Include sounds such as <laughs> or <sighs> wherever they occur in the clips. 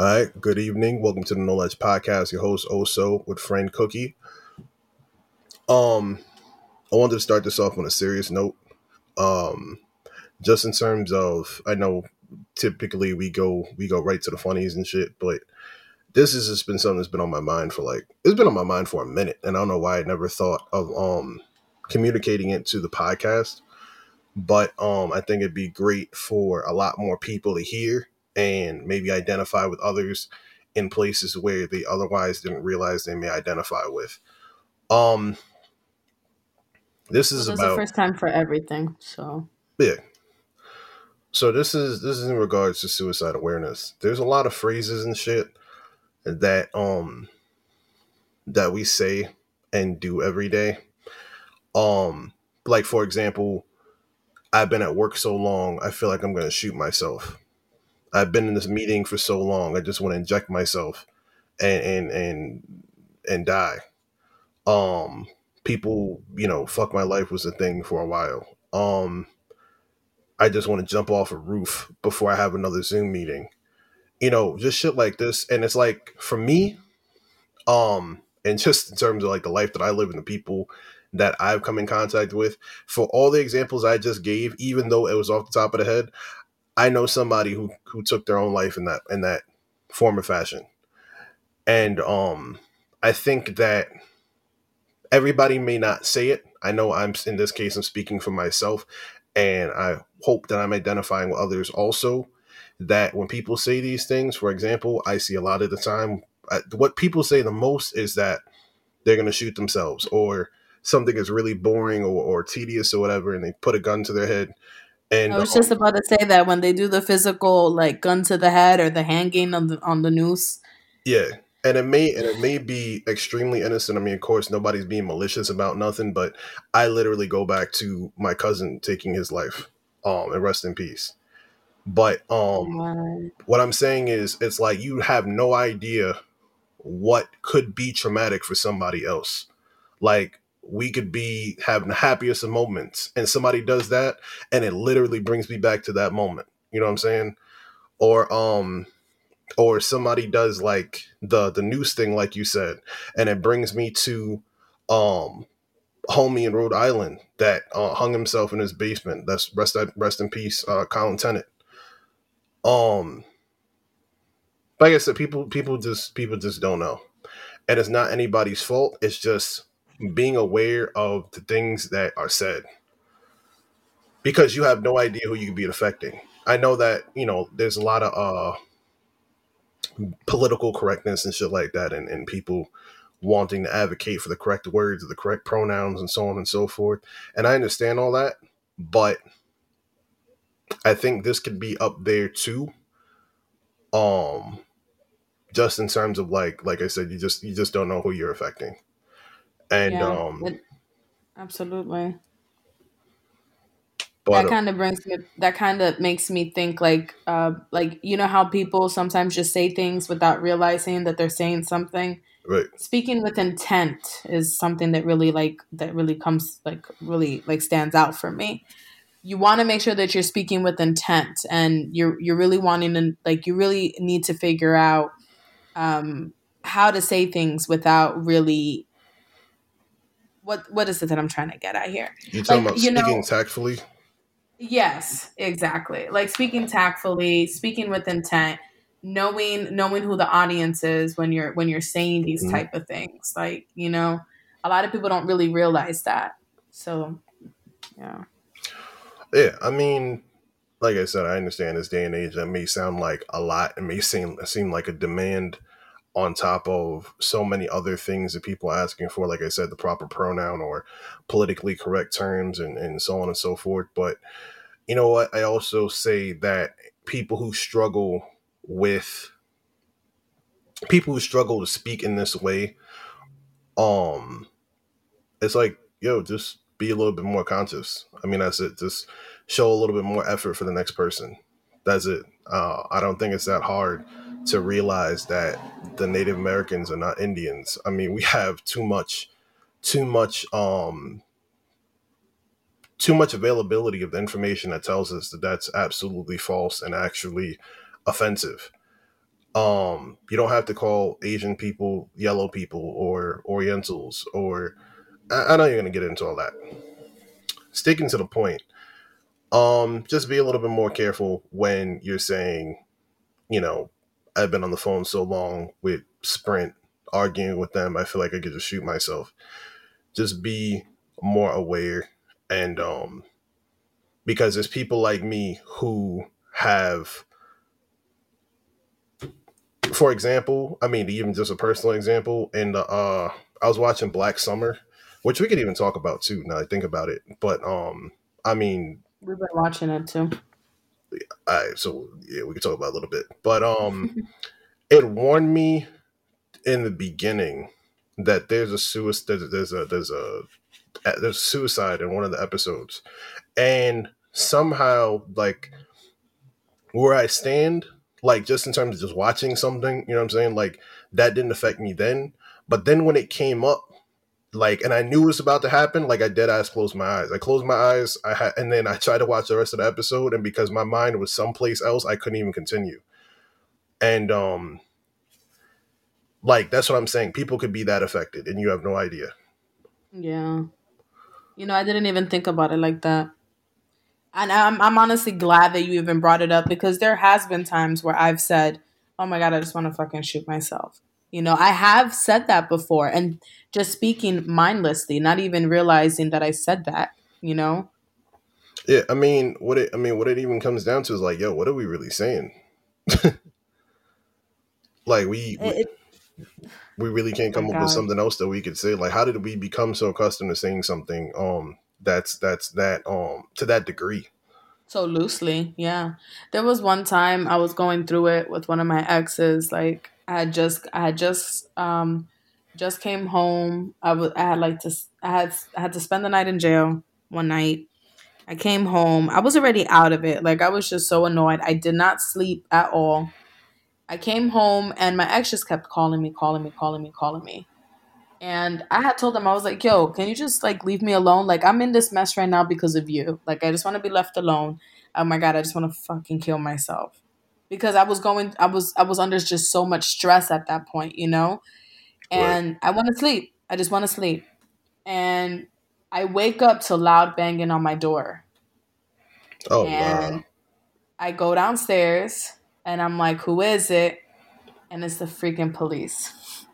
All right, good evening. Welcome to the Noledge Podcast. Your host Oso with friend Cookie. Um, I wanted to start this off on a serious note. Um, just in terms of, I know typically we go we go right to the funnies and shit, but this has just been something that's been on my mind for like it's been on my mind for a minute, and I don't know why I never thought of um communicating it to the podcast. But um, I think it'd be great for a lot more people to hear and maybe identify with others in places where they otherwise didn't realize they may identify with. Um, this is Well, this about the first time for everything. So yeah. So this is this is in regards to suicide awareness. There's a lot of phrases and shit that um that we say and do every day. Um like for example, I've been at work so long, I feel like I'm going to shoot myself. I've been in this meeting for so long, I just want to inject myself and and and and die. Um people, you know, fuck my life was a thing for a while. Um I just want to jump off a roof before I have another Zoom meeting. You know, just shit like this. And it's like for me, um, and just in terms of like the life that I live and the people that I've come in contact with, for all the examples I just gave, even though it was off the top of the head, I know somebody who who took their own life in that in that form of fashion. And um I think that everybody may not say it. I know I'm in this case I'm speaking for myself and I hope that I'm identifying with others also that when people say these things, for example, I see a lot of the time I, what people say the most is that they're going to shoot themselves or something is really boring or, or tedious or whatever and they put a gun to their head and I was just about to say that when they do the physical like gun to the head or the hanging on the on the noose. Yeah, and it may and it may be extremely innocent. I mean, of course, nobody's being malicious about nothing, but I literally go back to my cousin taking his life, um, and rest in peace. But um, what I'm saying is, it's like you have no idea what could be traumatic for somebody else. Like we could be having the happiest of moments, and somebody does that, and it literally brings me back to that moment. You know what I'm saying? Or um, or somebody does like the the news thing like you said and it brings me to um homie in Rhode Island that uh, hung himself in his basement. That's rest rest in peace uh Colin Tennant. Um like I said people people just people just don't know. And it's not anybody's fault. It's just being aware of the things that are said. Because you have no idea who you could be affecting. I know that you know there's a lot of uh political correctness and shit like that and, and people wanting to advocate for the correct words or the correct pronouns and so on and so forth. And i understand all that but i think this could be up there too um just in terms of like like i said you just you just don't know who you're affecting and Yeah. um It, absolutely. but that kind of brings me that kind of makes me think like uh like you know how people sometimes just say things without realizing that they're saying something right speaking with intent is something that really like that really comes like really like stands out for me you want to make sure that you're speaking with intent and you're you're really wanting to like you really need to figure out um how to say things without really what what is it that i'm trying to get at here you're talking like, about you know- speaking tactfully Yes, exactly. Like speaking tactfully, speaking with intent, knowing knowing who the audience is when you're when you're saying these Mhm. type of things. Like, you know, a lot of people don't really realize that. So, yeah. Yeah, I mean, like I said, I understand this day and age that may sound like a lot. It may seem seem like a demand on top of so many other things that people are asking for. Like I said, the proper pronoun or politically correct terms and, and so on and so forth. But you know what? I also say that people who struggle with people who struggle to speak in this way, um, it's like, yo, just be a little bit more conscious. I mean, that's it. Just show a little bit more effort for the next person. That's it. Uh, I don't think it's that hard to realize that the Native Americans are not Indians. I mean, we have too much, too much, um, too much availability of the information that tells us that that's absolutely false and actually offensive. Um, you don't have to call Asian people yellow people or Orientals or I, I know you're gonna get into all that. Sticking to the point, um, just be a little bit more careful when you're saying, you know, I've been on the phone so long with Sprint arguing with them. I feel like I could just shoot myself. Just be more aware and um because there's people like me who have for example, I mean even just a personal example, in the uh I was watching Black Summer, which we could even talk about too, now I think about it. But um I mean We've been watching it too. I so yeah, we can talk about a little bit. But um <laughs> it warned me in the beginning that there's a suicide there's, there's a there's a there's suicide in one of the episodes. And somehow like where i stand like just in terms of just watching something you know what i'm saying? Like that didn't affect me then. But then when it came up like and i knew it was about to happen like i dead eyes closed my eyes i closed my eyes i had and then i tried to watch the rest of the episode and because my mind was someplace else i couldn't even continue and um like that's what i'm saying people could be that affected and you have no idea Yeah. You know, I didn't even think about it like that. And I'm I'm honestly glad that you even brought it up because there has been times where I've said, "Oh my god, I just want to fucking shoot myself." You know, I have said that before and just speaking mindlessly, not even realizing that I said that, you know? Yeah, I mean, what it I mean, what it even comes down to is like, yo, what are we really saying? <laughs> like we we, It, we really can't oh my come up with something else that we could say. Like, how did we become so accustomed to saying something um that's that's that um to that degree? So loosely, yeah. There was one time I was going through it with one of my exes. Like I just, I just, um, just came home. I was, I had like to, I had, I had to spend the night in jail one night. I came home. I was already out of it. Like I was just so annoyed. I did not sleep at all. I came home and my ex just kept calling me, calling me, calling me, calling me. And I had told them, I was like, yo, can you just like leave me alone? Like, I'm in this mess right now because of you. Like, I just want to be left alone. Oh my God, I just want to fucking kill myself. Because I was going, I was, I was under just so much stress at that point, you know? Right. And I want to sleep. I just want to sleep. And I wake up to loud banging on my door. Oh And wow. I go downstairs and I'm like, who is it? And it's the freaking police.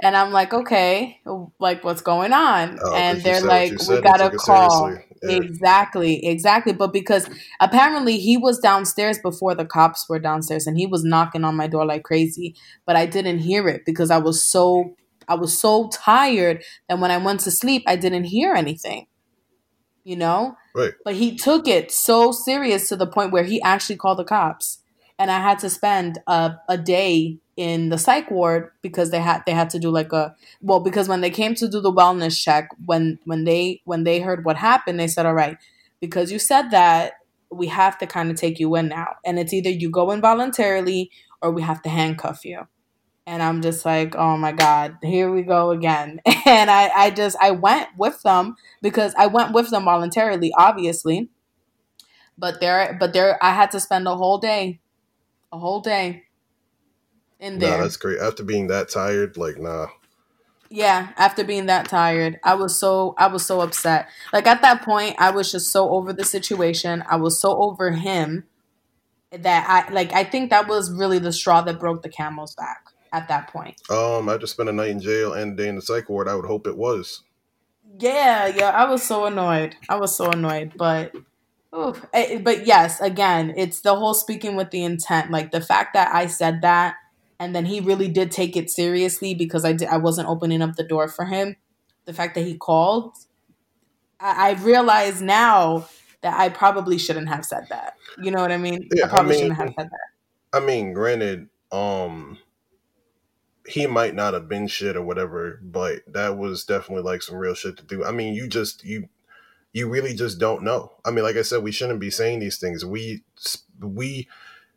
And I'm like, okay, like what's going on? Oh, And they're like, we got a call. seriously. Exactly, exactly. But because apparently he was downstairs before the cops were downstairs and he was knocking on my door like crazy, but I didn't hear it because I was so I was so tired that when I went to sleep, I didn't hear anything. You know? Right. But he took it so serious to the point where he actually called the cops. And I had to spend a, a day in the psych ward because they had they had to do like a well because when they came to do the wellness check when when they when they heard what happened they said all right because you said that we have to kind of take you in now. And it's either you go in voluntarily or we have to handcuff you. And i'm just like oh my god here we go again. <laughs> And i i just i went with them because i went with them voluntarily obviously. But there but there i had to spend a whole day a whole day in Nah, that's great. After being that tired, like nah. yeah after being that tired i was so i was so upset like at that point i was just so over the situation i was so over him that i like i think that was really the straw that broke the camel's back at that point Um, I just spent a night in jail and a day in the psych ward. I would hope it was. yeah yeah i was so annoyed i was so annoyed but oof. Eh, but yes again it's the whole speaking with the intent like the fact that i said that and then he really did take it seriously because i did, i wasn't opening up the door for him the fact that he called I, I realize now that I probably shouldn't have said that. You know what I mean? Yeah, I I probably mean, shouldn't have said that. I mean, granted, um, he might not have been shit or whatever, but that was definitely like some real shit to do. I mean, you just you you really just don't know. I mean, like I said, we shouldn't be saying these things. We we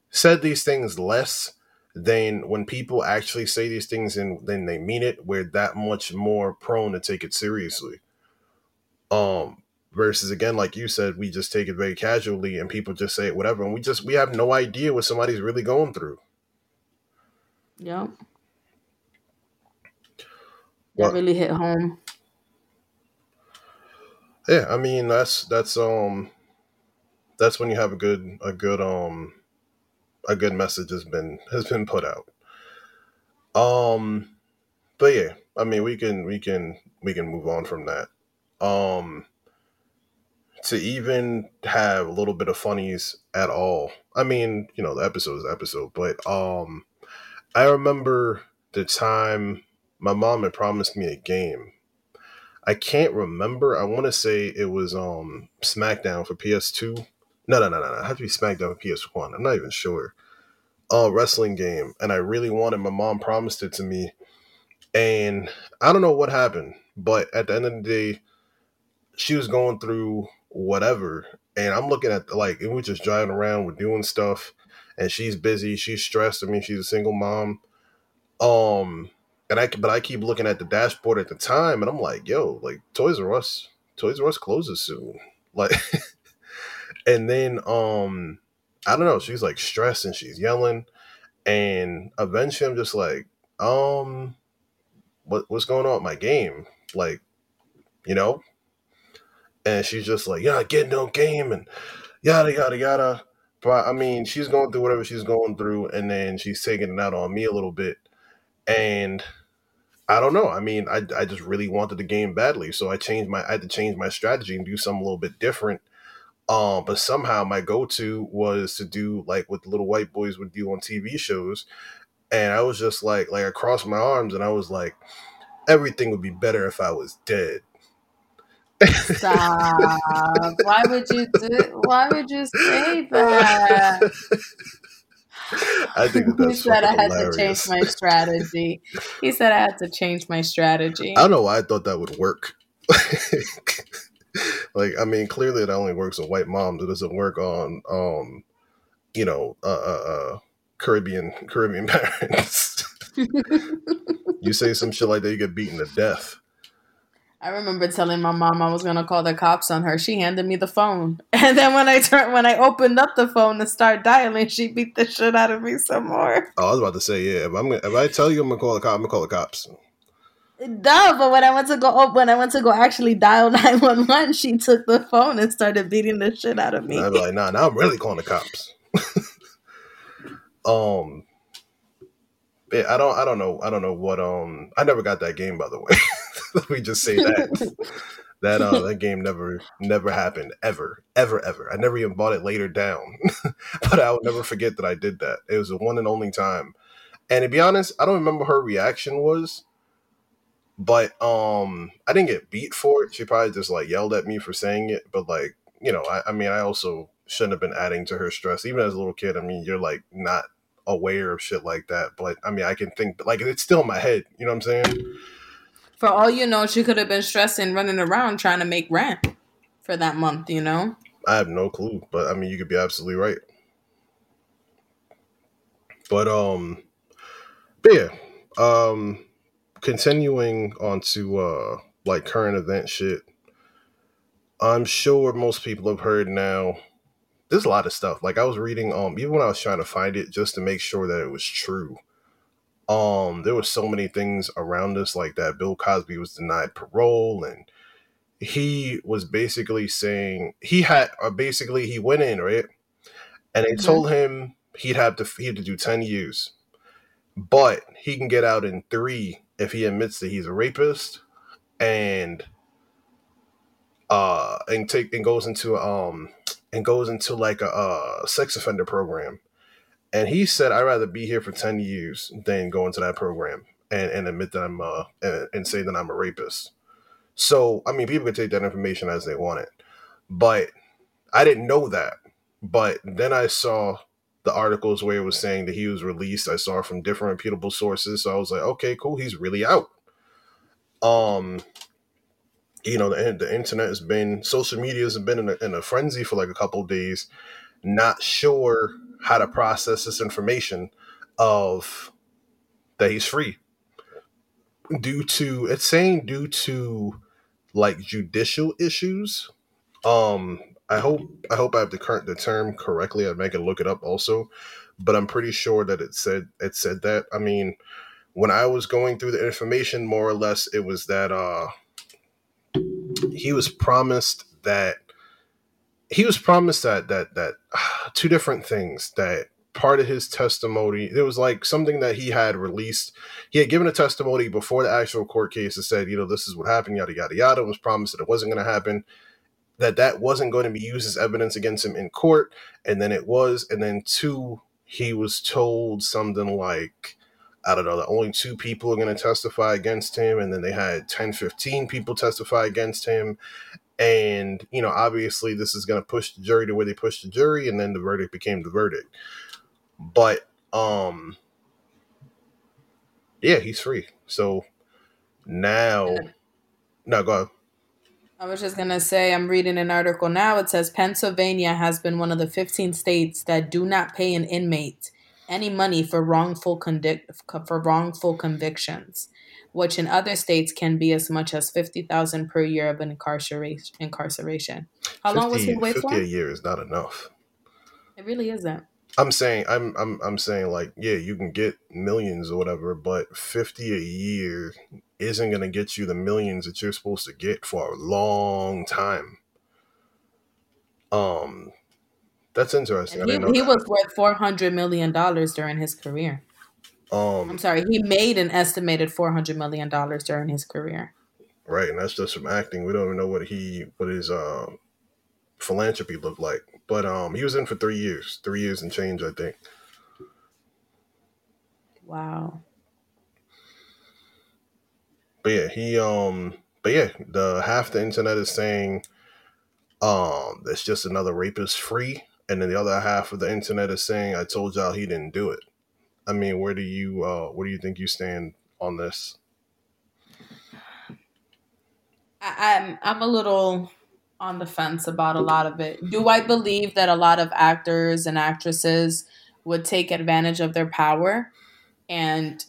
said these things less than when people actually say these things and then they mean it. We're that much more prone to take it seriously. Um, versus again, like you said, we just take it very casually and people just say it whatever, and we just we have no idea what somebody's really going through. Yep. That really hit home. Yeah, I mean that's that's um that's when you have a good a good um a good message has been has been put out. Um but yeah, I mean we can we can we can move on from that. Um to even have a little bit of funnies at all. I mean, you know, the episode is episode, but um I remember the time my mom had promised me a game. I can't remember. I want to say it was um SmackDown for PS2. No, no, no, no, no. It had to be SmackDown for PS1. I'm not even sure. A wrestling game, and I really wanted. My mom promised it to me, and I don't know what happened, but at the end of the day, she was going through whatever, and I'm looking at like, we're just driving around, we're doing stuff, and she's busy, she's stressed. I mean, she's a single mom. Um, and I but I keep looking at the dashboard at the time, and I'm like, yo, like Toys R Us, Toys R Us closes soon, like. <laughs> and then um, I don't know, she's like stressed and she's yelling, and eventually I'm just like, um, what what's going on with my game, like, you know. And she's just like, yeah, get no game and yada yada yada. But I mean, she's going through whatever she's going through, and then she's taking it out on me a little bit. And I don't know. I mean, I, I just really wanted the game badly, so I changed my I had to change my strategy and do something a little bit different. Um, but somehow my go to was to do like what the little white boys would do on TV shows, and I was just like like I crossed my arms and I was like, everything would be better if I was dead. Stop. Why would you do why would you say that? <laughs> I think that that's he said I had hilarious. to change my strategy. He said I had to change my strategy. I don't know why I thought that would work. <laughs> like, I mean, clearly it only works on white moms. It doesn't work on, um, you know, uh, uh, uh Caribbean <laughs> Caribbean parents. <laughs> you say some shit like that, you get beaten to death. I remember telling my mom I was gonna call the cops on her. She handed me the phone, <laughs> and then when I turned, when I opened up the phone to start dialing, she beat the shit out of me some more. Oh, I was about to say, yeah. If I'm, if I tell you I'm gonna call the cops, I'm gonna call the cops. No, but when I went to go, oh, when I went to go actually dial <laughs> nine one one, she took the phone and started beating the shit out of me. I'd be like, nah, now I'm really calling the cops. <laughs> um, yeah, I don't, I don't know, I don't know what. Um, I never got that game, by the way. <laughs> Let me just say that. that uh that game never never happened ever ever ever i never even bought it later down but i'll never forget that i did that it was the one and only time and to be honest i don't remember her reaction was but um i didn't get beat for it she probably just like yelled at me for saying it but like you know i, I mean i also shouldn't have been adding to her stress even as a little kid i mean you're like not aware of shit like that but i mean i can think like it's still in my head you know what i'm saying for all you know, she could have been stressing, running around trying to make rent for that month. You know. I have no clue, but I mean, you could be absolutely right. But um, but yeah, um, continuing on to uh like current event shit. I'm sure most people have heard now. There's a lot of stuff. Like I was reading, um, even when I was trying to find it, just to make sure that it was true um there were so many things around us like that bill cosby was denied parole and he was basically saying he had uh, basically he went in right and they mm-hmm. told him he'd have to he had to do 10 years but he can get out in three if he admits that he's a rapist and uh and take and goes into um and goes into like a, a sex offender program and he said, I'd rather be here for 10 years than go into that program and, and admit that I'm, uh, and, and say that I'm a rapist. So, I mean, people can take that information as they want it. But I didn't know that. But then I saw the articles where it was saying that he was released. I saw from different reputable sources. So I was like, okay, cool. He's really out. Um, you know, the, the internet has been, social media has been in a, in a frenzy for like a couple days, not sure how to process this information of that he's free due to it's saying due to like judicial issues um i hope i hope i have the current the term correctly. I may can look it up also but I'm pretty sure that it said it said that. I mean, when I was going through the information, more or less, it was that uh, he was promised that he was promised that that that uh, <sighs> two different things that part of his testimony it was like something that he had released. He had given a testimony before the actual court case and said you know this is what happened yada yada yada It was promised that it wasn't going to happen that that wasn't going to be used as evidence against him in court and then it was and then two he was told something like I don't know, the only two people are going to testify against him. And then they had 10, 15 people testify against him. And, you know, obviously this is going to push the jury to where they push the jury. And then the verdict became the verdict. But, um, yeah, he's free. So now, no, go ahead. I was just going to say, I'm reading an article now. It says Pennsylvania has been one of the 15 states that do not pay an inmate any money for wrongful convic- for wrongful convictions, which in other states can be as much as 50,000 per year of incarceration. Incarceration. How 50, long was he away 50 for? a year is not enough. It really isn't. I'm saying I'm I'm I'm saying like yeah, you can get millions or whatever, but 50 a year isn't going to get you the millions that you're supposed to get for a long time. Um that's interesting. He, he was worth 400 million dollars during his career. Um I'm sorry, he made an estimated 400 million dollars during his career. Right, and that's just from acting. We don't even know what he what his uh, philanthropy looked like. But um he was in for 3 years. 3 years and change, I think. Wow. But yeah, he um but yeah, the half the internet is saying um that's just another rapist free and then the other half of the internet is saying I told y'all he didn't do it. I mean, where do you uh where do you think you stand on this? I, I'm I'm a little on the fence about a lot of it. Do I believe that a lot of actors and actresses would take advantage of their power and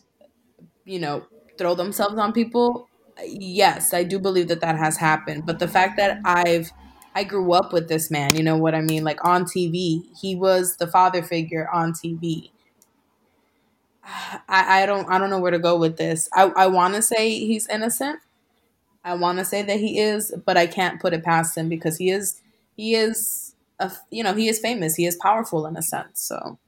you know throw themselves on people, yes, I do believe that that has happened. But the fact that I've I grew up with this man, you know what I mean? Like on TV, he was the father figure on TV. <sighs> I, I don't I don't know where to go with this. I, I want to say he's innocent. I want to say that he is, but I can't put it past him because he is he is a, you know he is famous. He is powerful in a sense. So,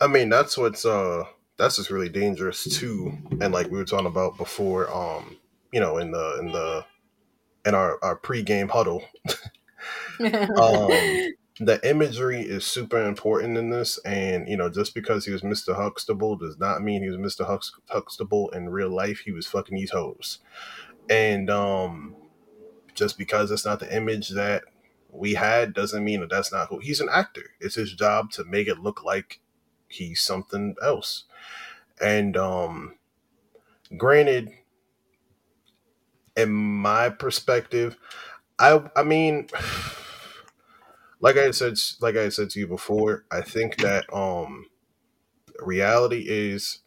I mean that's what's uh that's just really dangerous too. And like we were talking about before, um, you know, in the in the in our our pregame huddle, <laughs> um, the imagery is super important in this, and you know, just because he was Mr. Huxtable does not mean he was Mr. Hux- Huxtable in real life. He was fucking these hoes, and um, just because it's not the image that we had doesn't mean that that's not who he's an actor. It's his job to make it look like he's something else. And um granted, in my perspective, I I mean like I said like I said to you before, I think that um reality is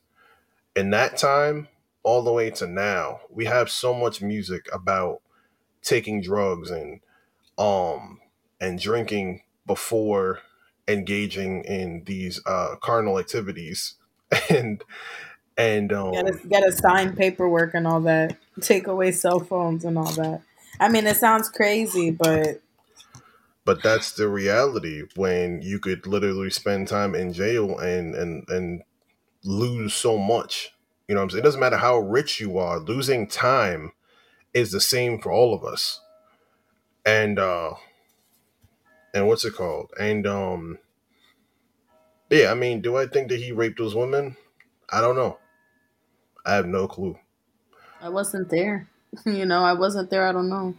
in that time all the way to now, we have so much music about taking drugs and um and drinking before engaging in these uh carnal activities <laughs> and and um, gotta, gotta sign paperwork and all that, take away cell phones and all that. I mean, it sounds crazy, but but that's the reality when you could literally spend time in jail and and and lose so much. You know what I'm saying? It doesn't matter how rich you are, losing time is the same for all of us. And uh and what's it called? And um yeah, I mean, do I think that he raped those women? I don't know. I have no clue. I wasn't there. <laughs> you know, I wasn't there. I don't know.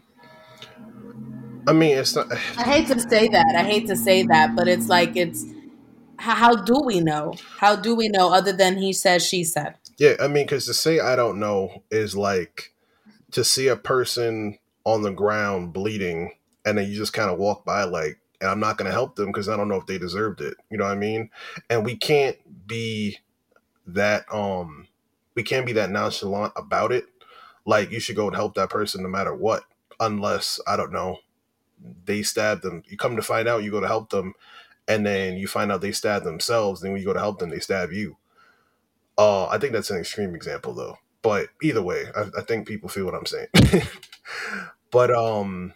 I mean, it's not. <sighs> I hate to say that. I hate to say that, but it's like it's. How do we know? How do we know other than he said, she said? Yeah, I mean, because to say I don't know is like to see a person on the ground bleeding and then you just kind of walk by like, and I'm not going to help them because I don't know if they deserved it. You know what I mean? And we can't be that um we can't be that nonchalant about it. Like you should go and help that person no matter what, unless I don't know they stabbed them. You come to find out, you go to help them, and then you find out they stab themselves, then when you go to help them, they stab you. Uh, I think that's an extreme example though. But either way, I, I think people feel what I'm saying. <laughs> but um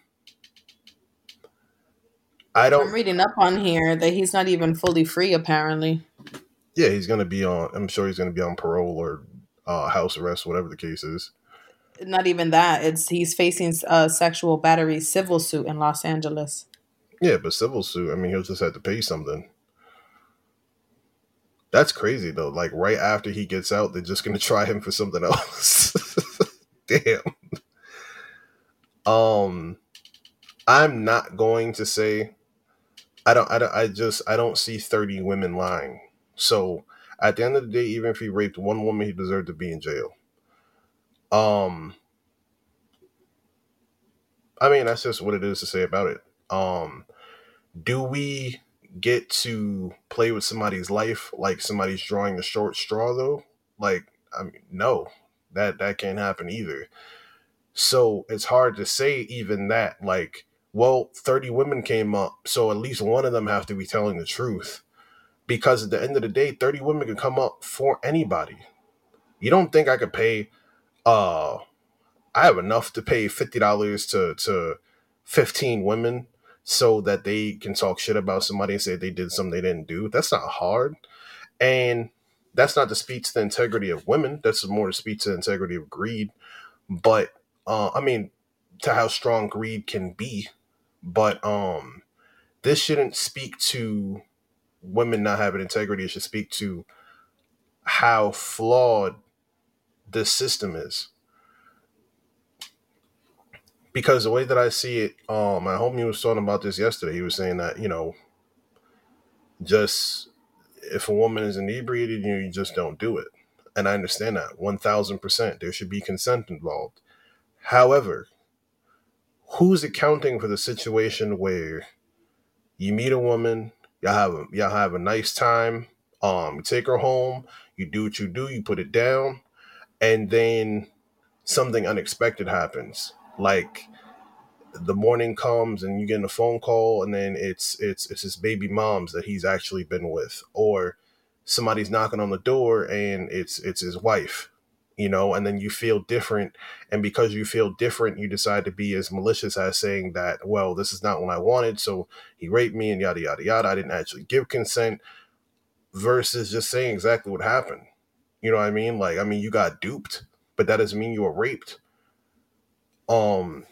I don't I'm reading up on here that he's not even fully free apparently. Yeah, he's gonna be on I'm sure he's gonna be on parole or uh, house arrest, whatever the case is. Not even that. It's he's facing a sexual battery civil suit in Los Angeles. Yeah, but civil suit, I mean he'll just have to pay something. That's crazy though. Like right after he gets out, they're just gonna <laughs> try him for something else. <laughs> Damn. Um I'm not going to say I don't I don't I just I don't see 30 women lying. So at the end of the day, even if he raped one woman, he deserved to be in jail. Um I mean that's just what it is to say about it. Um do we get to play with somebody's life like somebody's drawing the short straw though like i mean no that that can't happen either. So it's hard to say even that like well 30 women came up so at least one of them have to be telling the truth. Because at the end of the day 30 women can come up for anybody. You don't think i could pay uh i have enough to pay $50 to to 15 women so that they can talk shit about somebody and say they did something they didn't do. That's not hard. And that's not to speak to the integrity of women. That's more to speak to the integrity of greed. But uh, I mean, to how strong greed can be. But um, this shouldn't speak to women not having integrity. It should speak to how flawed this system is because the way that I see it, um, my homie was talking about this yesterday. He was saying that you know, just if a woman is inebriated, you just don't do it, and I understand that one thousand percent. There should be consent involved. However, who's accounting for the situation where you meet a woman, y'all have a, y'all have a nice time, um, you take her home, you do what you do, you put it down, and then something unexpected happens like the morning comes and you get a phone call and then it's it's it's his baby moms that he's actually been with or somebody's knocking on the door and it's it's his wife you know and then you feel different. And because you feel different you decide to be as malicious as saying that well this is not what i wanted so he raped me and yada yada yada. I didn't actually give consent versus just saying exactly what happened. You know what i mean? Like i mean you got duped but that doesn't mean you were raped um,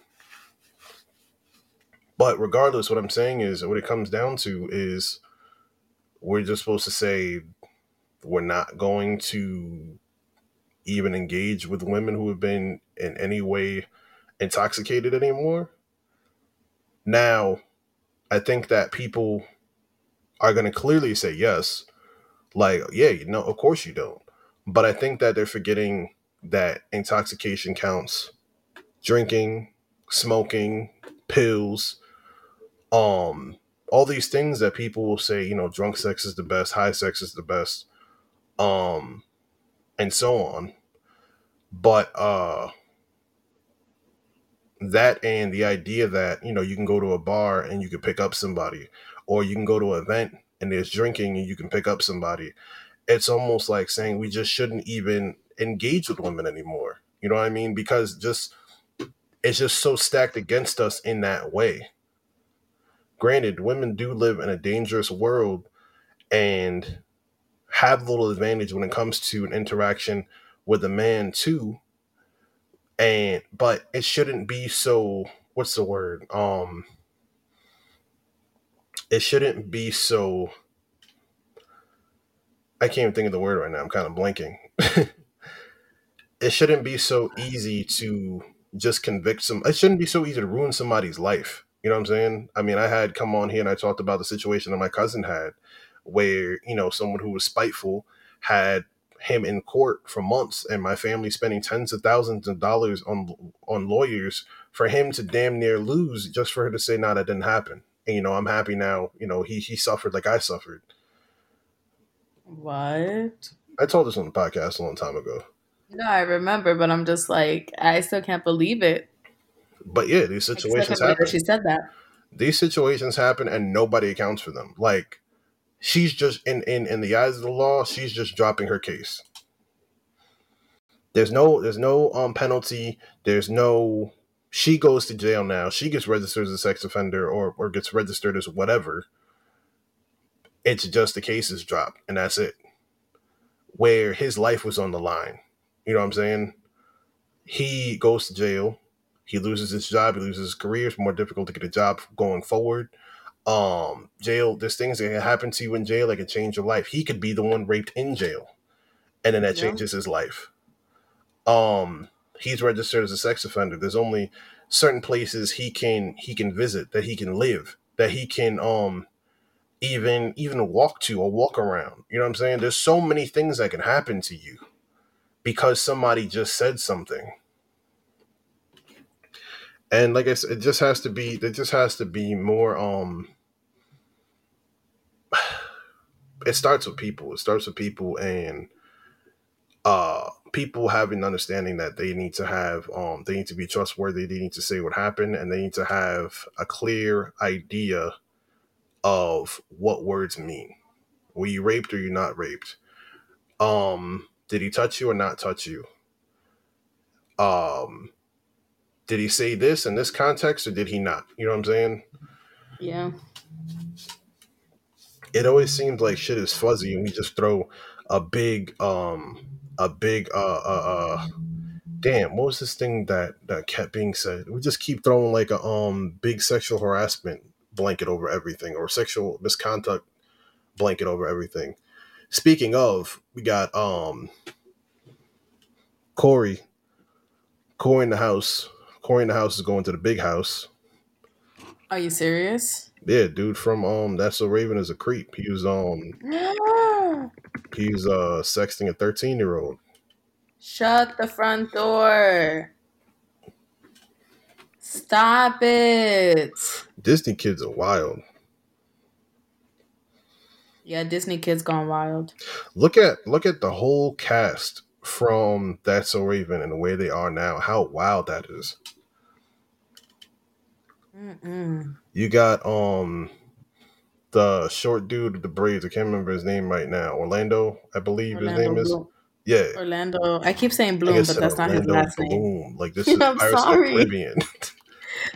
but regardless, what I'm saying is what it comes down to is we're just supposed to say we're not going to even engage with women who have been in any way intoxicated anymore. Now, I think that people are going to clearly say yes. Like, yeah, you know, of course you don't. But I think that they're forgetting that intoxication counts drinking, smoking, pills, um, all these things that people will say, you know, drunk sex is the best, high sex is the best, um, and so on. But uh that and the idea that, you know, you can go to a bar and you can pick up somebody, or you can go to an event and there's drinking and you can pick up somebody. It's almost like saying we just shouldn't even engage with women anymore. You know what I mean? Because just it's just so stacked against us in that way. Granted, women do live in a dangerous world and have little advantage when it comes to an interaction with a man too. And but it shouldn't be so what's the word? Um it shouldn't be so I can't even think of the word right now. I'm kind of blanking. <laughs> it shouldn't be so easy to just convict some. It shouldn't be so easy to ruin somebody's life. You know what I'm saying? I mean, I had come on here and I talked about the situation that my cousin had, where you know someone who was spiteful had him in court for months, and my family spending tens of thousands of dollars on on lawyers for him to damn near lose just for her to say, "No, nah, that didn't happen." And you know, I'm happy now. You know, he he suffered like I suffered. What? I told this on the podcast a long time ago. No, I remember, but I'm just like, I still can't believe it. But yeah, these situations happen. She said that. These situations happen, and nobody accounts for them. Like she's just in, in in the eyes of the law, she's just dropping her case. There's no there's no um penalty. There's no she goes to jail now. She gets registered as a sex offender or or gets registered as whatever. It's just the case is dropped and that's it. Where his life was on the line. You know what I'm saying? He goes to jail. He loses his job. He loses his career. It's more difficult to get a job going forward. Um, jail. There's things that can happen to you in jail that can change your life. He could be the one raped in jail, and then that Yeah. changes his life. Um, he's registered as a sex offender. There's only certain places he can he can visit that he can live that he can um even even walk to or walk around. You know what I'm saying? There's so many things that can happen to you because somebody just said something. And like I said, it just has to be there just has to be more um <sighs> it starts with people. It starts with people and uh people having understanding that they need to have um they need to be trustworthy, they need to say what happened, and they need to have a clear idea of what words mean. Were you raped or you not raped? Um, did he touch you or not touch you? Um, did he say this in this context or did he not? You know what I'm saying? Yeah. It always seems like shit is fuzzy and we just throw a big um a big uh uh uh damn, what was this thing that that kept being said? We just keep throwing like a um big sexual harassment blanket over everything or sexual misconduct blanket over everything. Speaking of, we got um Cory. Cory in the house. Cory in the house is going to the big house. Are you serious? Yeah, dude from um That's So Raven is a creep. He was um <gasps> he's uh sexting a 13 year old. Shut the front door. Stop it. Disney kids are wild. Yeah, Disney kids gone wild. Look at look at the whole cast from That's So Raven and the way they are now. How wild that is. Mm-mm. You got um the short dude with the braids. I can't remember his name right now. Orlando, I believe his name Orlando is. Yeah. Orlando. I keep saying Bloom, but that's not his Orlando last name. Bloom. Like this <laughs> is I'm Pirates of the sorry. Caribbean. <laughs>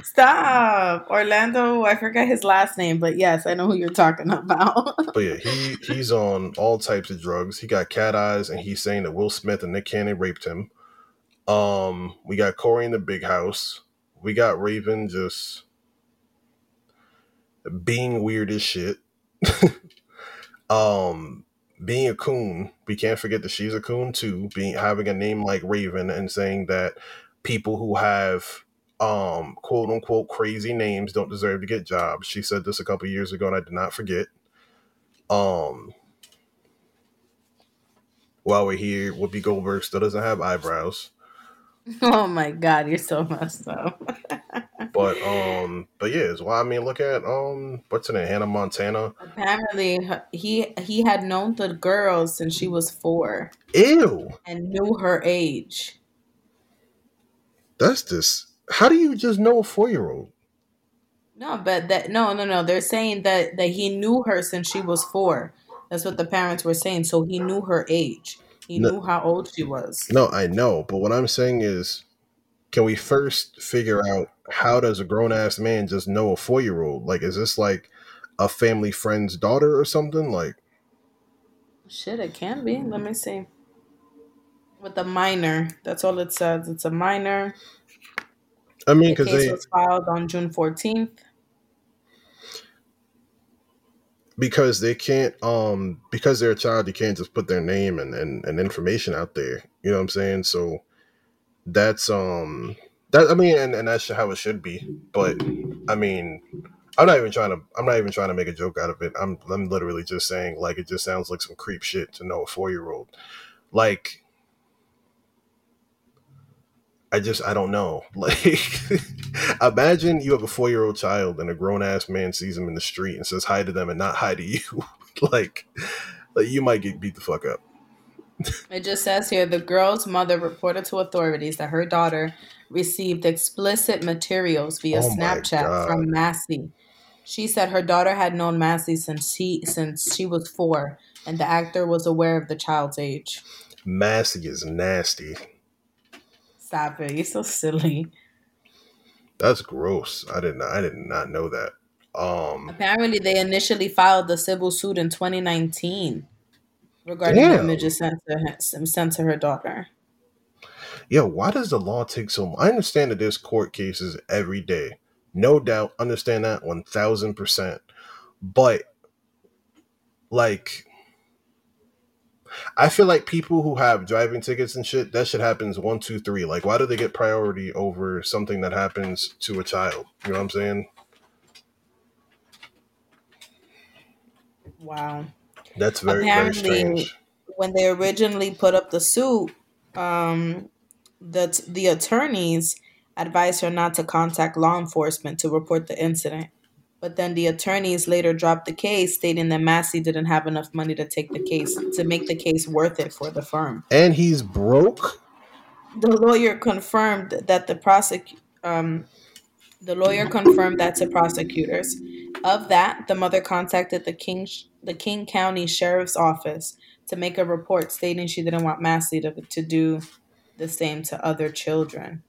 Stop. Orlando, I forget his last name, but yes, I know who you're talking about. <laughs> but yeah, he he's on all types of drugs. He got cat eyes, and he's saying that Will Smith and Nick Cannon raped him. Um, we got Cory in the big house. We got Raven just being weird as shit. <laughs> um, being a coon. We can't forget that she's a coon too. Being having a name like Raven and saying that people who have um quote unquote crazy names don't deserve to get jobs. She said this a couple years ago and I did not forget. Um while we're here, Whoopi Goldberg still doesn't have eyebrows. <laughs> oh my god, you're so messed up. <laughs> But um but yeah, so I mean look at um what's her name? Hannah Montana. Apparently, he he had known the girl since she was four Ew. and knew her age. That's this how do you just know a four year old? No, but that no, no, no. They're saying that that he knew her since she was four. That's what the parents were saying. So he knew her age. He No. knew how old she was. No, I know, but what I'm saying is, can we first figure out how does a grown ass man just know a four year old? Like, is this like a family friend's daughter or something? Like, Shit, it can be. Let me see. With a minor, that's all it says. It's a minor. I mean, The because case they was filed on June fourteenth. because they can't um because they're a child, you can't just put their name and, and and information out there. You know what I'm saying? So that's um that I mean, and and that's how it should be. But I mean. I'm not even trying to. I'm not even trying to make a joke out of it. I'm. I'm literally just saying like it just sounds like some creep shit to know a four year old. Like, I just I don't know. <laughs> Like, imagine you have a four year old child and a grown ass man sees him in the street and says hi to them and not hi to <laughs> you. like, like you might get beat the fuck up. It just says here the girl's mother reported to authorities that her daughter received explicit materials via Oh Snapchat from Massey. She said her daughter had known Massey since he since she was four, and the actor was aware of the child's age. Massey is nasty. Stop it! You're so silly. That's gross. I did not. I did not know that. Um, Apparently, they initially filed the civil suit in 2019 regarding Damn. images sent to her, sent to her daughter. yeah, why does the law take so? long? I understand that there's court cases every day, no doubt. Understand that one thousand percent. But like, I feel like people who have driving tickets and shit, that shit happens one, two, three. Like, why do they get priority over something that happens to a child? You know what I'm saying? Wow. That's very, very Apparently, strange. when they originally put up the suit, um, the the attorneys advised her not to contact law enforcement to report the incident. But then the attorneys later dropped the case, stating that Massey didn't have enough money to take the case to make the case worth it for the firm. And he's broke. The lawyer confirmed that the prosec um, the lawyer confirmed that to prosecutors. Of that, the mother contacted the King the King County Sheriff's Office to make a report stating she didn't want Massey to, to do the same to other children.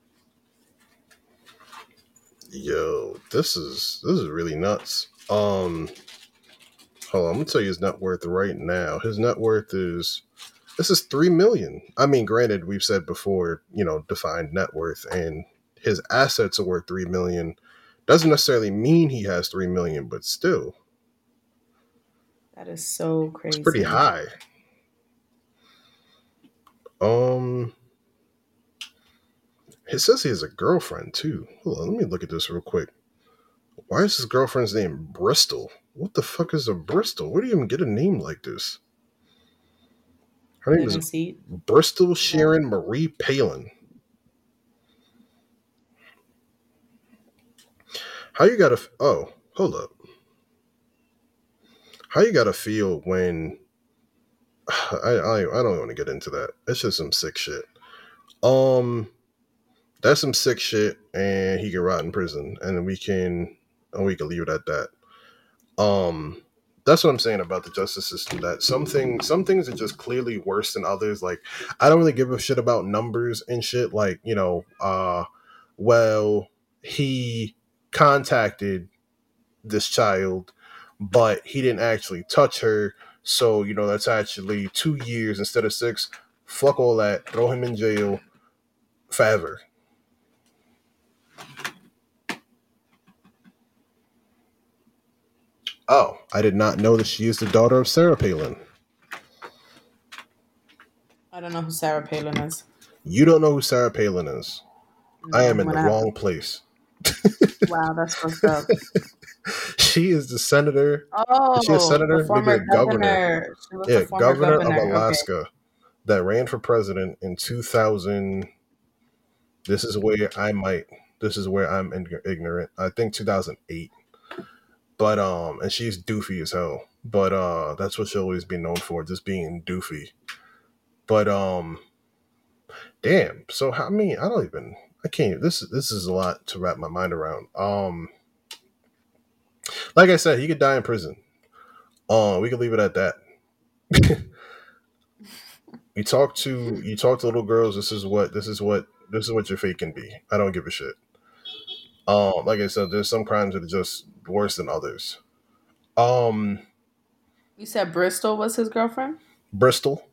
Yo, this is this is really nuts. Um, hold on, I'm gonna tell you his net worth right now. His net worth is this is three million. I mean, granted, we've said before, you know, defined net worth, and his assets are worth three million. Doesn't necessarily mean he has three million, but still, That is so crazy. it's pretty high. Um, it says he has a girlfriend too. Hold on, let me look at this real quick. Why is his girlfriend's name Bristol? What the fuck is a Bristol? Where do you even get a name like this? Her name is. Bristol Sharon Marie Palin. How you gotta? Oh, hold up. How you gotta feel when? <sighs> I I, I don't want to get into that. It's just some sick shit. Um, that's some sick shit, and he can rot in prison, and we can and we can leave it at that. Um, that's what I'm saying about the justice system. That some things, some things are just clearly worse than others. Like I don't really give a shit about numbers and shit. Like you know, uh, well, he contacted this child, but he didn't actually touch her. So you know, that's actually two years instead of six. Fuck all that. Throw him in jail forever. Oh, I did not know that she is the daughter of Sarah Palin. I don't know who Sarah Palin is. You don't know who Sarah Palin is. I mm, am in the gonna wrong place. Wow, that's fucked up. <laughs> She is the senator, Oh, she a oh, senator? the Maybe a governor. governor. She was yeah, governor, governor. of Alaska, that ran for president in 2000. This is where I might. This is where I'm ignorant. I think 2008. But um, and she's doofy as hell. But uh, that's what she'll always be known for, just being doofy. But um, damn. So how I mean, I don't even. I can't. This this is a lot to wrap my mind around. Um, like I said, he could die in prison. Uh, we could leave it at that. <laughs> you talk to you talk to little girls. This is what this is what this is what your fate can be. I don't give a shit. Um, like I said, there's some crimes that are just worse than others. Um, You said Bristol was his girlfriend, Bristol.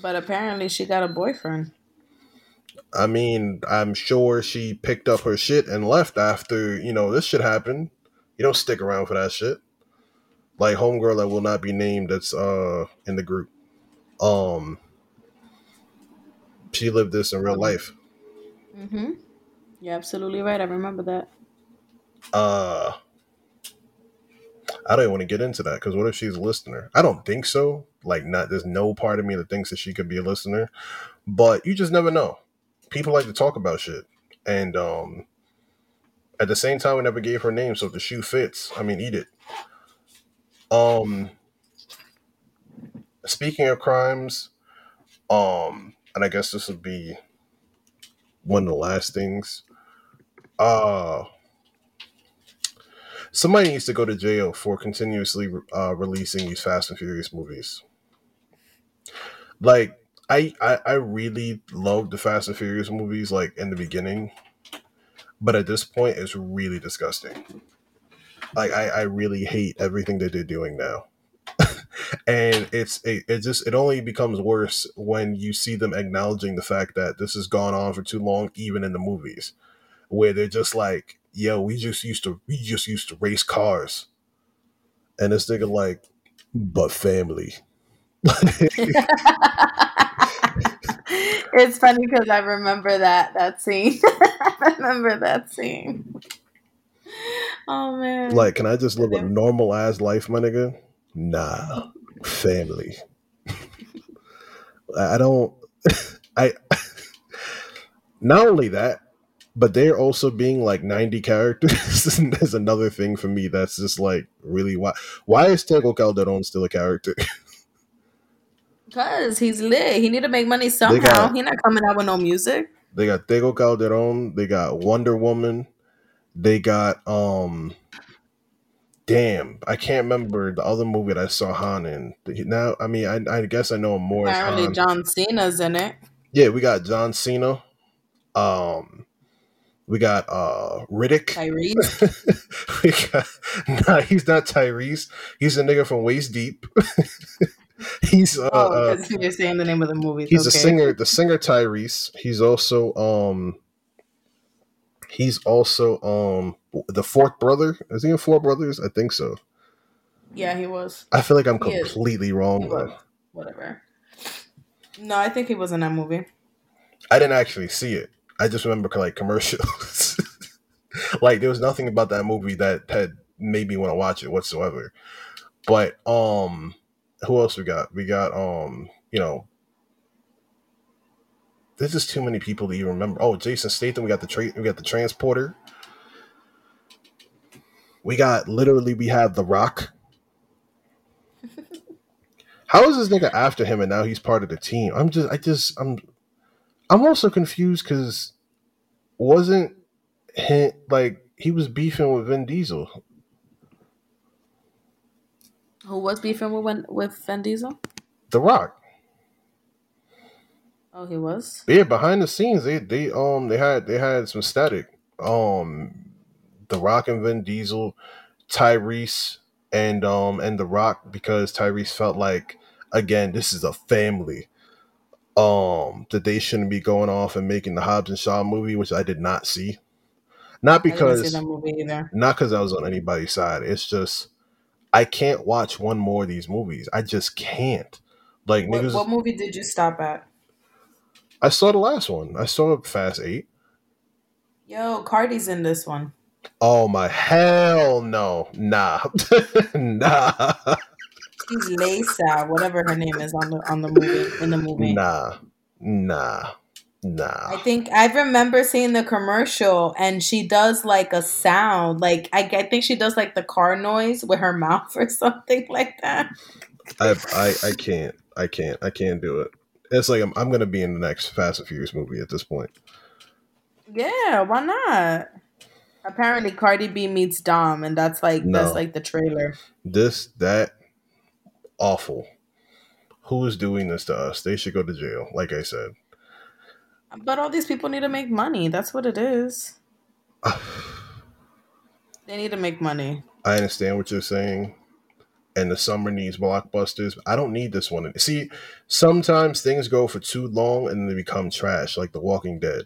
but apparently she got a boyfriend. I mean, I'm sure she picked up her shit and left after, you know, this shit happened. You don't stick around for that shit. Like homegirl that will not be named that's uh in the group. Um she lived this in real life. Mm-hmm. You're absolutely right. I remember that. Uh I don't even want to get into that because what if she's a listener? I don't think so. Like not there's no part of me that thinks that she could be a listener. But you just never know. People like to talk about shit. And um at the same time we never gave her name, so if the shoe fits, I mean eat it. Um speaking of crimes, um, and I guess this would be one of the last things. Uh Somebody needs to go to jail for continuously uh, releasing these Fast and Furious movies. Like, I, I I really love the Fast and Furious movies, like in the beginning, but at this point, it's really disgusting. Like, I, I really hate everything that they're doing now. <laughs> and it's it, it just it only becomes worse when you see them acknowledging the fact that this has gone on for too long even in the movies where they're just like yo we just used to we just used to race cars and this nigga like but family <laughs> it's funny because I remember that that scene. <laughs> I remember that scene. Oh man! Like, can I just live a normal ass life, my nigga? Nah, family. I don't. <laughs> I. Not only that, but they're also being like 90 characters <laughs> is another thing for me that's just like really why why is Tego Calderon still a character <laughs> because he's lit he need to make money somehow he's not coming out with no music they got Tego Calderon they got Wonder Woman they got um damn, I can't remember the other movie that I saw Han in. Now, I mean, I, I guess I know him more. Apparently, John Cena's in it. Yeah, we got John Cena. Um, we got uh Riddick. Tyrese. <laughs> we got nah, he's not Tyrese. He's a nigga from Waist Deep. <laughs> he's uh, oh, uh, you're saying the name of the movie. He's okay. a singer. The singer Tyrese. He's also um He's also um the fourth brother. Is he in Four Brothers? I think so. Yeah, he was. I feel like I'm he completely is. wrong though. Whatever. No, I think he was in that movie. I didn't actually see it. I just remember like commercials. <laughs> like there was nothing about that movie that had made me want to watch it whatsoever. But um who else we got? We got um, you know, there's just too many people to even remember. Oh, Jason Statham. We got the tra- we got the transporter. We got literally we have the Rock. <laughs> How is this nigga after him and now he's part of the team? I'm just I just I'm I'm also confused because wasn't he like he was beefing with Vin Diesel. Who was beefing with with Vin Diesel? The Rock. Oh, he was. Yeah, behind the scenes, they they um they had they had some static. Um, The Rock and Vin Diesel, Tyrese and um and The Rock because Tyrese felt like again this is a family. Um, that they shouldn't be going off and making the Hobbs and Shaw movie, which I did not see. Not because not because I was on anybody's side. It's just I can't watch one more of these movies. I just can't. Like what, niggas, what movie did you stop at? I saw the last one. I saw Fast Eight. Yo, Cardi's in this one. Oh my hell no, nah, <laughs> nah. She's Lisa, whatever her name is on the on the movie in the movie. Nah, nah, nah. I think I remember seeing the commercial, and she does like a sound, like I, I think she does like the car noise with her <laughs> mouth or something like that. I I I can't I can't I can't do it. It's like I'm, I'm going to be in the next Fast and Furious movie at this point. Yeah, why not? Apparently, Cardi B meets Dom, and that's like no. that's like the trailer. This that awful. Who is doing this to us? They should go to jail. Like I said. But all these people need to make money. That's what it is. <sighs> they need to make money. I understand what you're saying, and the summer needs blockbusters. I don't need this one. See, sometimes things go for too long and they become trash, like The Walking Dead.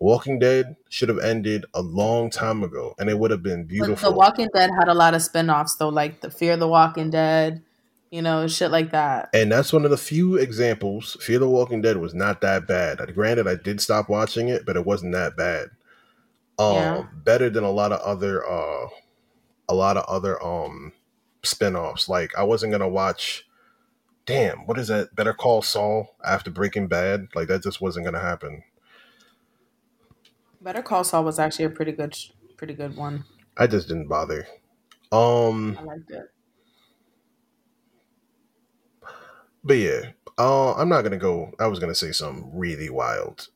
Walking Dead should have ended a long time ago, and it would have been beautiful. But the Walking Dead had a lot of spin-offs, though, like the Fear of the Walking Dead, you know, shit like that. And that's one of the few examples. Fear the Walking Dead was not that bad. Granted, I did stop watching it, but it wasn't that bad. Um, yeah. better than a lot of other, uh, a lot of other um spinoffs. Like I wasn't gonna watch. Damn, what is that? Better Call Saul after Breaking Bad. Like that just wasn't gonna happen. Better Call Saul was actually a pretty good, pretty good one. I just didn't bother. Um, I liked it. But yeah, uh, I'm not gonna go. I was gonna say something really wild.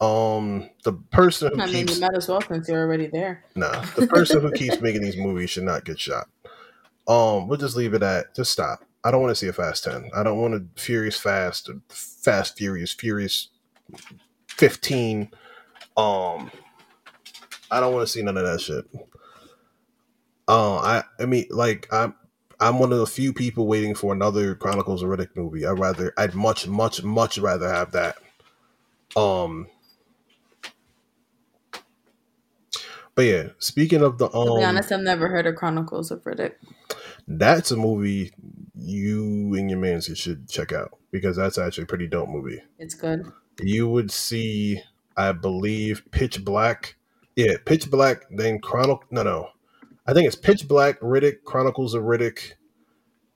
Um, the person who I mean, keeps you might as well since you're already there. nah, the person who keeps making these movies should not get shot. Um, we'll just leave it at just stop. I don't want to see a Fast Ten. I don't want a Furious Fast, Fast Furious, Furious Fifteen. Um, I don't want to see none of that shit. Uh, I I mean, like I'm I'm one of the few people waiting for another Chronicles of Riddick movie. I'd rather, I'd much, much, much rather have that. Um, but yeah, speaking of the To be um, honest, I've never heard of Chronicles of Riddick. that's a movie you and your man should check out because that's actually a pretty dope movie. It's good. You would see, I believe, Pitch Black. Yeah, Pitch Black. Then Chronicle. No, no. I think it's Pitch Black, Riddick, Chronicles of Riddick,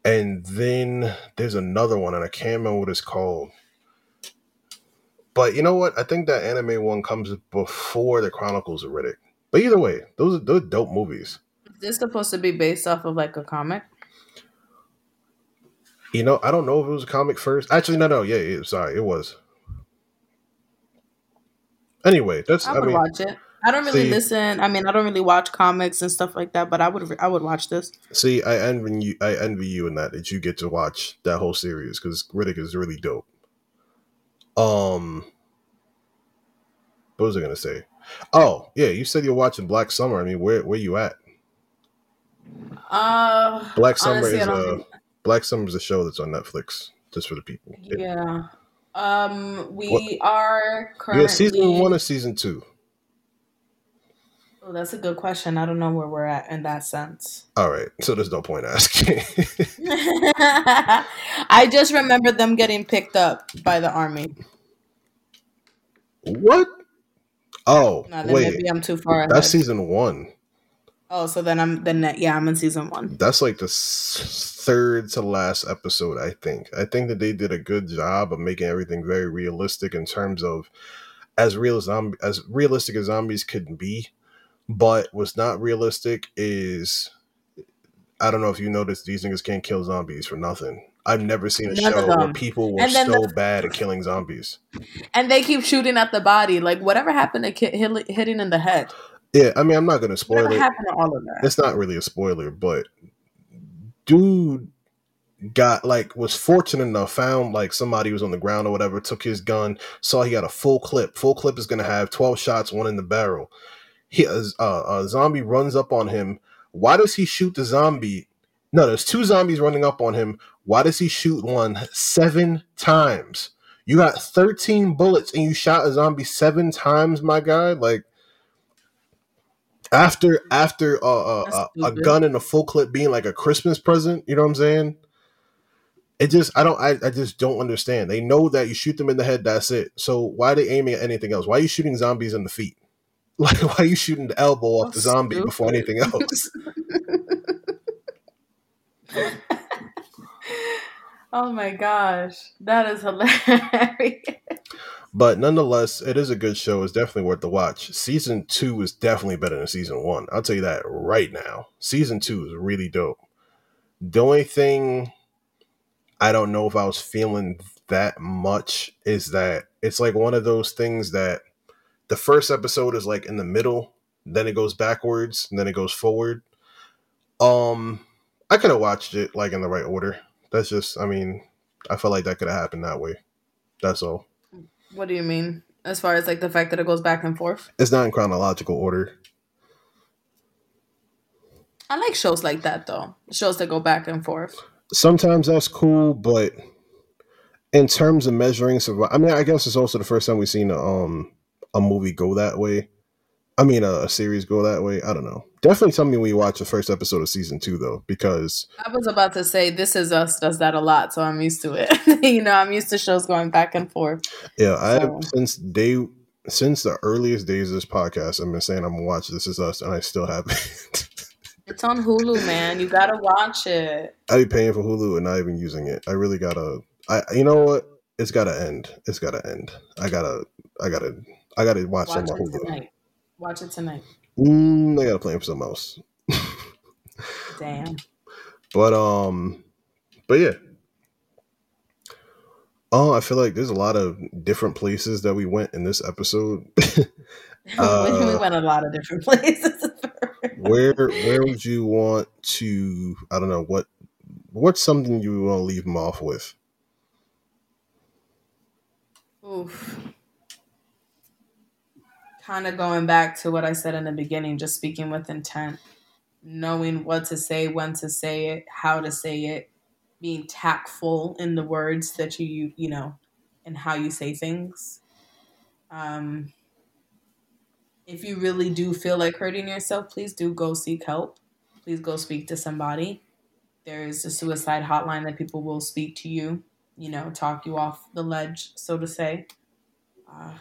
and then there's another one, and I can't remember what it's called. But you know what? I think that anime one comes before the Chronicles of Riddick. But either way, those are those are dope movies. Is this supposed to be based off of like a comic? You know, I don't know if it was a comic first. Actually, no, no, yeah, yeah sorry, it was. Anyway, that's I I, would mean, watch it. I don't really see- listen. I mean, I don't really watch comics and stuff like that. But I would, I would watch this. see, I envy you. I envy you in that that you get to watch that whole series because Riddick is really dope. Um, what was I gonna say? Oh, yeah, you said you're watching Black Summer. I mean, where where you at? Uh, Black Summer honestly, is a Black Summer is a show that's on Netflix just for the people. yeah. Um, we are currently. got season one or season two? Oh, that's a good question. I don't know where we're at in that sense. All right, so there's no point asking. <laughs> I just remember them getting picked up by the army. what? Oh, No, then wait, maybe I'm too far ahead. that's season one. oh, so then I'm then yeah, I'm in season one. That's like the third to last episode, I think. I think that they did a good job of making everything very realistic in terms of as real as zombie, as realistic as zombies could be. But what's not realistic is I don't know if you noticed these niggas can't kill zombies for nothing. I've never seen a None show where people were so the- bad at killing zombies. And they keep shooting at the body. Like whatever happened to ki- hit, hitting in the head? Yeah, I mean, I'm not going to spoil Whatever it. happened to all of that? It's not really a spoiler, but dude got like was fortunate enough found like somebody was on the ground or whatever took his gun saw he got a full clip full clip is going to have 12 shots one in the barrel he uh, a zombie runs up on him why does he shoot the zombie no there's two zombies running up on him why does he shoot one seven times you got 13 bullets and you shot a zombie seven times my guy like after after uh, uh, a, a gun and a full clip being like a Christmas present, you know what I'm saying? It just I don't I, I just don't understand. They know that you shoot them in the head, that's it. So why are they aiming at anything else? Why are you shooting zombies in the feet? Like why are you shooting the elbow off the zombie before anything <laughs> else? oh my gosh, that is hilarious. But nonetheless, it is a good show. It's definitely worth the watch. Season two is definitely better than season one. I'll tell you that right now. Season two is really dope. The only thing I don't know if I was feeling that much is that it's like one of those things that the first episode is like in the middle, then it goes backwards, and then it goes forward. Um, I could have watched it like in the right order. That's just, I mean, I felt like that could have happened that way. That's all. What do you mean? As far as like the fact that it goes back and forth? It's not in chronological order. I like shows like that though. Shows that go back and forth. Sometimes that's cool, but in terms of measuring survival, I mean, I guess it's also the first time we've seen a um a movie go that way. I mean, a, a series go that way. I don't know. Definitely tell me when you watch the first episode of season two, though, because I was about to say This Is Us does that a lot, so I'm used to it. <laughs> you know, I'm used to shows going back and forth. yeah, I So- since day since the earliest days of this podcast, I've been saying I'm gonna watch This Is Us, and I still haven't. <laughs> It's on Hulu, man. You gotta watch it. I be paying for Hulu and not even using it. I really gotta. I you know what? It's gotta end. It's gotta end. I gotta. I gotta. I gotta watch, Watch some it Hulu. tonight. Watch it tonight. Mm, I gotta play for something else. Damn. But um, but yeah. Oh, I feel like there's a lot of different places that we went in this episode. uh, <laughs> we went a lot of different <laughs> places. where where would you want to? I don't know what what's something you want to leave them off with. Oof. Kind of going back to what I said in the beginning, just speaking with intent, knowing what to say, when to say it, how to say it, being tactful in the words that you you know and how you say things. Um if you really do feel like hurting yourself please do go seek help. Please go speak to somebody. There's a suicide hotline that people will speak to you you know talk you off the ledge so to say. Uh,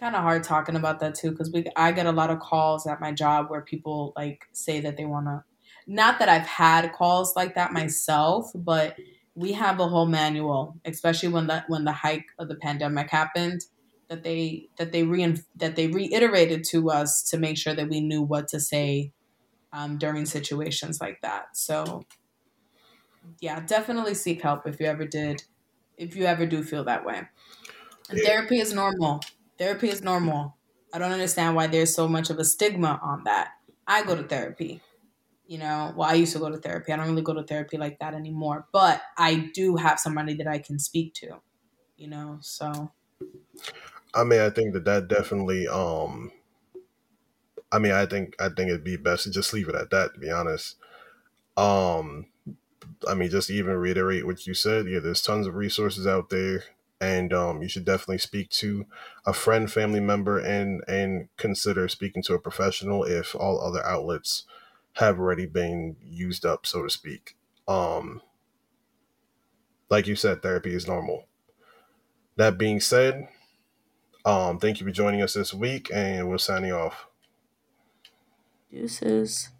kind of hard talking about that too because we i get a lot of calls at my job where people like say that they want to not that I've had calls like that myself, but we have a whole manual, especially when the when the hike of the pandemic happened, that they that they re that they reiterated to us to make sure that we knew what to say um, during situations like that. So, yeah, definitely seek help if you ever did, if you ever do feel that way. Yeah. Therapy is normal. Therapy is normal. I don't understand why there's so much of a stigma on that. I go to therapy you know? Well i used to go to therapy. I don't really go to therapy like that anymore but i do have somebody that i can speak to you know? So. I mean i think that that definitely um i mean i think i think it'd be best to just leave it at that to be honest. Um i mean just even reiterate what you said. Yeah there's tons of resources out there and um, you should definitely speak to a friend family member and and consider speaking to a professional if all other outlets have already been used up, so to speak. Um, like you said, therapy is normal. That being said, um, thank you for joining us this week, and we're signing off. Deuces.